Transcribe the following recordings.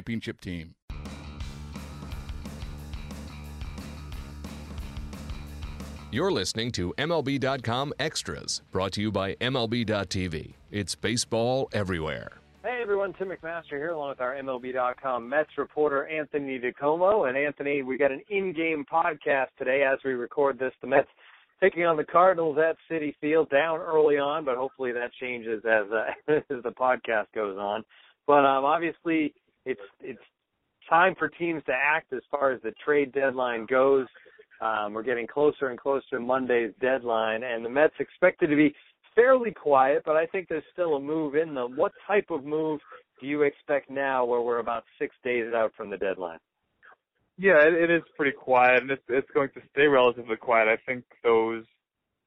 championship team. You're listening to MLB.com Extras, brought to you by MLB.tv. It's baseball everywhere. Hey everyone, Tim McMaster here, along with our MLB.com Mets reporter Anthony DiComo. And Anthony, we got an in-game podcast today as we record this. The Mets taking on the Cardinals at Citi Field, down early on, but hopefully that changes as uh, as the podcast goes on. But um, obviously, it's it's time for teams to act as far as the trade deadline goes. Um, we're getting closer and closer to Monday's deadline, and the Mets expected to be fairly quiet, but I think there's still a move in them. What type of move do you expect now, where we're about six days out from the deadline? Yeah, it, it is pretty quiet, and it's it's going to stay relatively quiet. I think those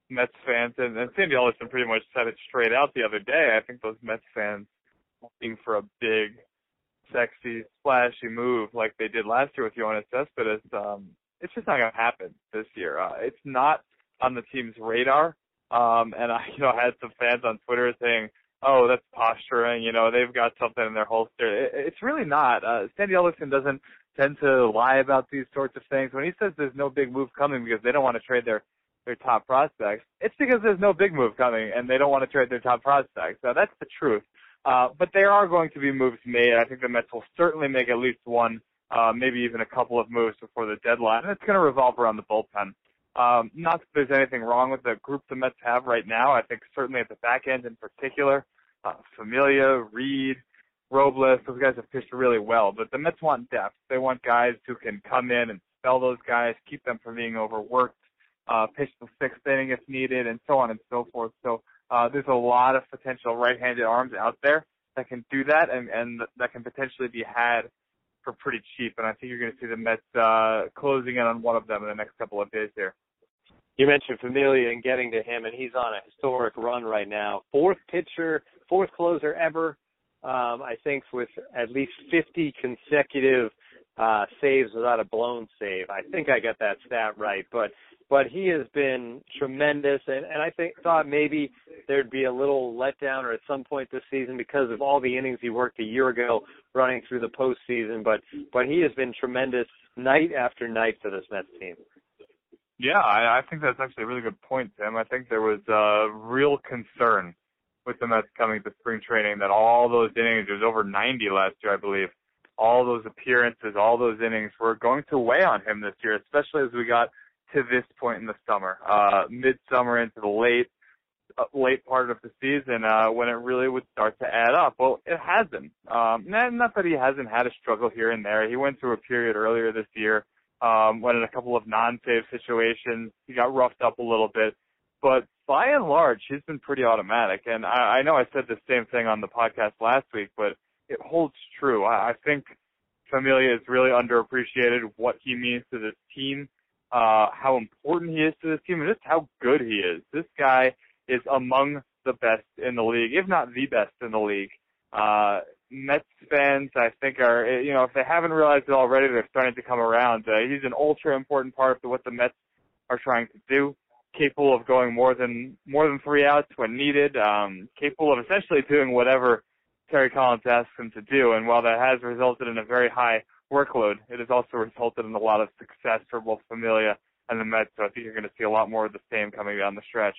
Mets fans and, and Sandy Alderson pretty much said it straight out the other day. I think those Mets fans looking for a big, sexy, splashy move like they did last year with Yoenis Cespedes. Um, it's just not going to happen this year. Uh, it's not on the team's radar. Um, and I, you know, I had some fans on Twitter saying, "Oh, that's posturing. You know, they've got something in their holster." It, it's really not. Uh, Sandy Alderson doesn't tend to lie about these sorts of things. When he says there's no big move coming because they don't want to trade their their top prospects, it's because there's no big move coming and they don't want to trade their top prospects. So that's the truth. Uh, but there are going to be moves made. I think the Mets will certainly make at least one, uh, maybe even a couple of moves before the deadline, and it's going to revolve around the bullpen. Um, not that there's anything wrong with the group the Mets have right now. I think certainly at the back end in particular, uh, Familia, Reed, Robles, those guys have pitched really well, but the Mets want depth. They want guys who can come in and spell those guys, keep them from being overworked, uh, pitch the sixth inning if needed, and so on and so forth. So uh, there's a lot of potential right-handed arms out there that can do that, and, and that can potentially be had for pretty cheap. And I think you're going to see the Mets uh, closing in on one of them in the next couple of days here. You mentioned Familia and getting to him, and he's on a historic run right now. Fourth pitcher, fourth closer ever um, I think with at least 50 consecutive uh, saves without a blown save. I think I got that stat right, but but he has been tremendous, and and I think thought maybe there'd be a little letdown or at some point this season because of all the innings he worked a year ago running through the postseason. But but he has been tremendous night after night for this Mets team. Yeah, I, I think that's actually a really good point, Tim. I think there was a real concern with the Mets coming to spring training that all those innings, there's over 90 last year, I believe, all those appearances, all those innings were going to weigh on him this year, especially as we got to this point in the summer, uh, midsummer into the late, uh, late part of the season, uh, when it really would start to add up. Well, it hasn't. Um, not, not that he hasn't had a struggle here and there. He went through a period earlier this year, um, when in a couple of non-save situations, he got roughed up a little bit. But by and large, he's been pretty automatic. And I, I know I said the same thing on the podcast last week, but it holds true. I, I think Familia is really underappreciated what he means to this team, uh, how important he is to this team, and just how good he is. This guy is among the best in the league, if not the best in the league. Uh, Mets fans, I think, are, you know, if they haven't realized it already, they're starting to come around. Uh, he's an ultra important part of what the Mets are trying to do capable of going more than more than three outs when needed, um, capable of essentially doing whatever Terry Collins asks him to do. And while that has resulted in a very high workload, it has also resulted in a lot of success for both Familia and the Mets. So I think you're going to see a lot more of the same coming down the stretch.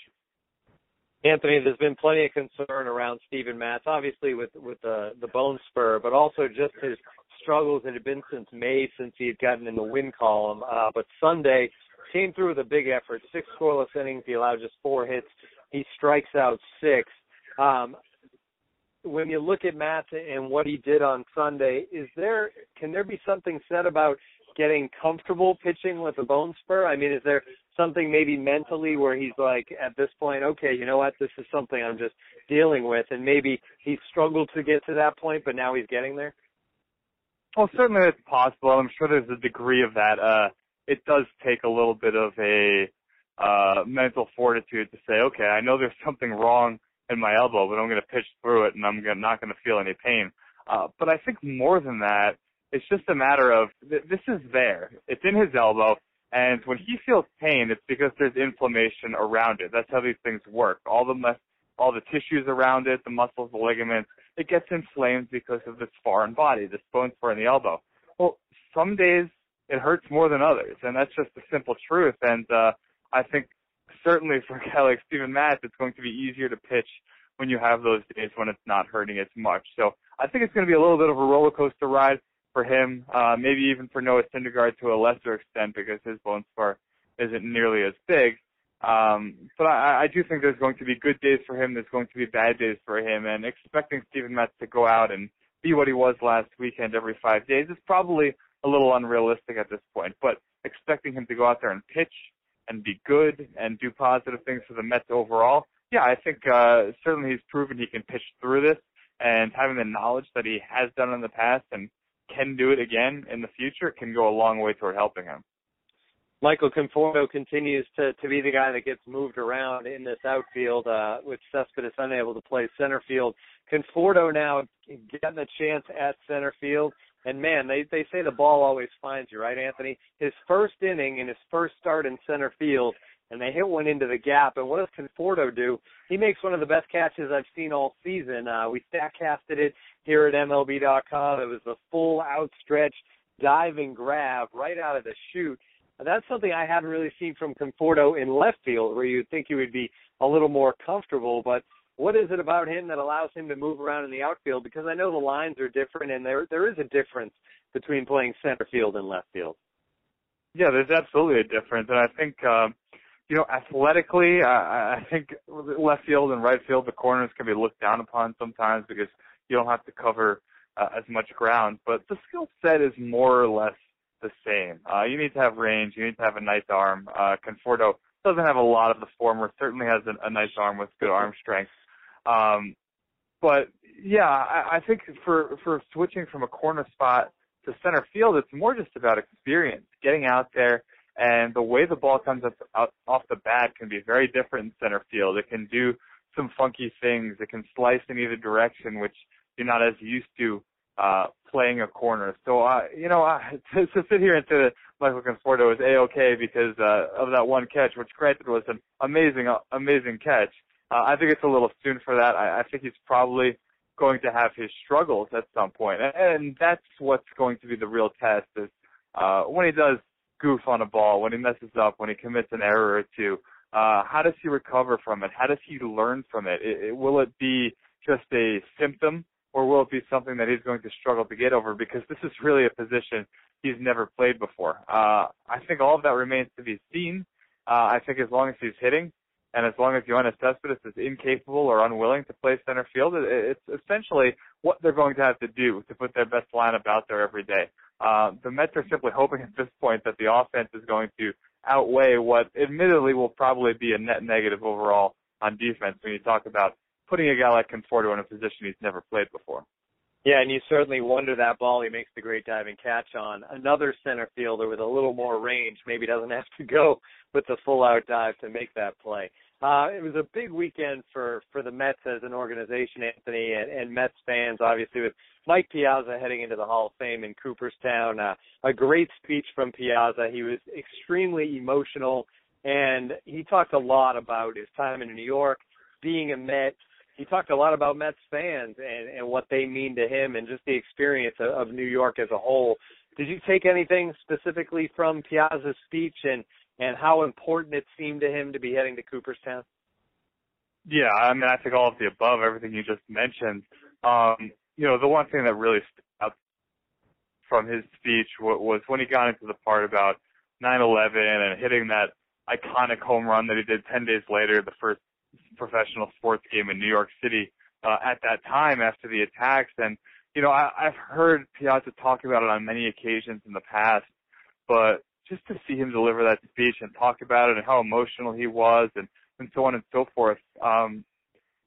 Anthony, there's been plenty of concern around Steven Matz, obviously with with the the bone spur, but also just his struggles that had been since May since he had gotten in the win column. Uh, but Sunday came through with a big effort, six scoreless innings. He allowed just four hits. He strikes out six. Um, when you look at Matz and what he did on Sunday, is there can there be something said about getting comfortable pitching with a bone spur? I mean, is there something maybe mentally where he's like at this point, okay, you know what, this is something I'm just dealing with, and maybe he struggled to get to that point, but now he's getting there. Well, certainly it's possible. I'm sure there's a degree of that. Uh, it does take a little bit of a uh, mental fortitude to say, okay, I know there's something wrong in my elbow, but I'm going to pitch through it and I'm not going to feel any pain. Uh, but I think more than that, it's just a matter of th- this is there. It's in his elbow. And when he feels pain, it's because there's inflammation around it. That's how these things work. All the mus- all the tissues around it, the muscles, the ligaments, it gets inflamed because of this foreign body, this bone spur in the elbow. Well, some days it hurts more than others, and that's just the simple truth. And uh, I think certainly for a guy like Steven Matz, it's going to be easier to pitch when you have those days when it's not hurting as much. So I think it's going to be a little bit of a roller coaster ride for him, uh, maybe even for Noah Syndergaard to a lesser extent because his bone spur isn't nearly as big. Um, but I, I do think there's going to be good days for him. There's going to be bad days for him, and expecting Steven Matz to go out and be what he was last weekend every five days is probably a little unrealistic at this point. But expecting him to go out there and pitch and be good and do positive things for the Mets overall, yeah, I think uh, certainly he's proven he can pitch through this, and having the knowledge that he has done in the past and can do it again in the future can go a long way toward helping him. Michael Conforto continues to, to be the guy that gets moved around in this outfield, uh, with Cespedes unable to play center field. Conforto now getting a chance at center field. And man, they, they say the ball always finds you, right, Anthony? His first inning in his first start in center field, and they hit one into the gap. And what does Conforto do? He makes one of the best catches I've seen all season. Uh, we statcasted it here at MLB.com. It was a full outstretched diving grab right out of the chute. That's something I haven't really seen from Conforto in left field, where you'd think he would be a little more comfortable. But what is it about him that allows him to move around in the outfield? Because I know the lines are different, and there there is a difference between playing center field and left field. Yeah, there's absolutely a difference, and I think um, you know athletically, I, I think left field and right field, the corners can be looked down upon sometimes because you don't have to cover uh, as much ground, but the skill set is more or less the same. Uh, you need to have range. You need to have a nice arm. Uh, Conforto doesn't have a lot of the former. Certainly has a, a nice arm with good arm strength. Um, but yeah, I, I think for for switching from a corner spot to center field, it's more just about experience, getting out there, and the way the ball comes up, out, off the bat can be very different in center field. It can do some funky things. It can slice in either direction, which you're not as used to uh, playing a corner. So, uh, you know, uh, to, to sit here and say that Michael Conforto is a-okay because uh, of that one catch, which granted was an amazing, uh, amazing catch. Uh, I think it's a little soon for that. I, I think he's probably going to have his struggles at some point, and, and that's what's going to be the real test is uh, when he does goof on a ball, when he messes up, when he commits an error or two. Uh, how does he recover from it? How does he learn from it? it, it will it be just a symptom or will it be something that he's going to struggle to get over because this is really a position he's never played before? Uh, I think all of that remains to be seen. Uh, I think as long as he's hitting and as long as Yoenis Cespedes is incapable or unwilling to play center field, it, it's essentially what they're going to have to do to put their best lineup out there every day. Uh, the Mets are simply hoping at this point that the offense is going to outweigh what admittedly will probably be a net negative overall on defense when you talk about putting a guy like Conforto in a position he's never played before. Yeah, and you certainly wonder that ball he makes the great diving catch on. Another center fielder with a little more range maybe doesn't have to go with the full out dive to make that play. Uh, it was a big weekend for for the Mets as an organization, Anthony, and, and Mets fans. Obviously, with Mike Piazza heading into the Hall of Fame in Cooperstown, uh, a great speech from Piazza. He was extremely emotional, and he talked a lot about his time in New York, being a Met, he talked a lot about Mets fans and, and what they mean to him and just the experience of, of New York as a whole. Did you take anything specifically from Piazza's speech and, and how important it seemed to him to be heading to Cooperstown? Yeah, I mean, I think all of the above, everything you just mentioned. Um, you know, the one thing that really stood out from his speech was when he got into the part about 9/11 and hitting that iconic home run that he did 10 days later, the first professional sports game in New York City uh, at that time after the attacks. And you know, I, I've heard Piazza talk about it on many occasions in the past, but just to see him deliver that speech and talk about it and how emotional he was and and so on and so forth. Um,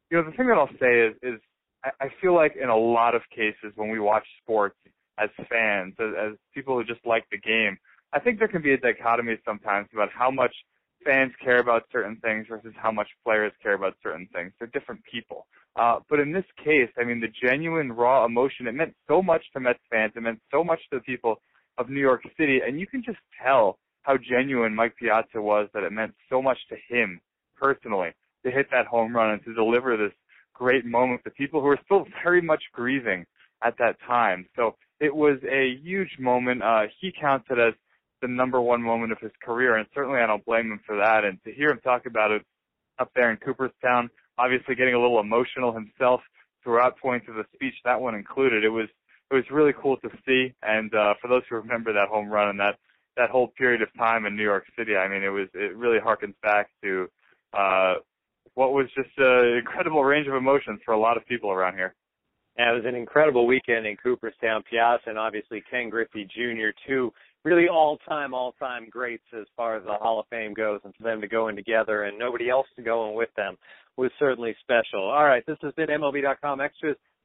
you know, the thing that I'll say is, is I, I feel like in a lot of cases when we watch sports as fans, as, as people who just like the game, I think there can be a dichotomy sometimes about how much fans care about certain things versus how much players care about certain things. They're different people. Uh, but in this case, I mean, the genuine raw emotion, it meant so much to Mets fans. It meant so much to the people of New York City. And you can just tell how genuine Mike Piazza was that it meant so much to him personally to hit that home run and to deliver this great moment to people who are still very much grieving at that time. So it was a huge moment. Uh, he counts it as the number one moment of his career, and certainly I don't blame him for that. And to hear him talk about it up there in Cooperstown, obviously getting a little emotional himself throughout points of the speech, that one included, it was it was really cool to see. And uh, for those who remember that home run and that that whole period of time in New York City, I mean, it was it really harkens back to uh, what was just an incredible range of emotions for a lot of people around here. Yeah, it was an incredible weekend in Cooperstown, Piazza, and obviously Ken Griffey Jr. Two really all-time, all-time greats as far as the Hall of Fame goes, and for them to go in together and nobody else to go in with them was certainly special. All right, this has been MLB.com Extras,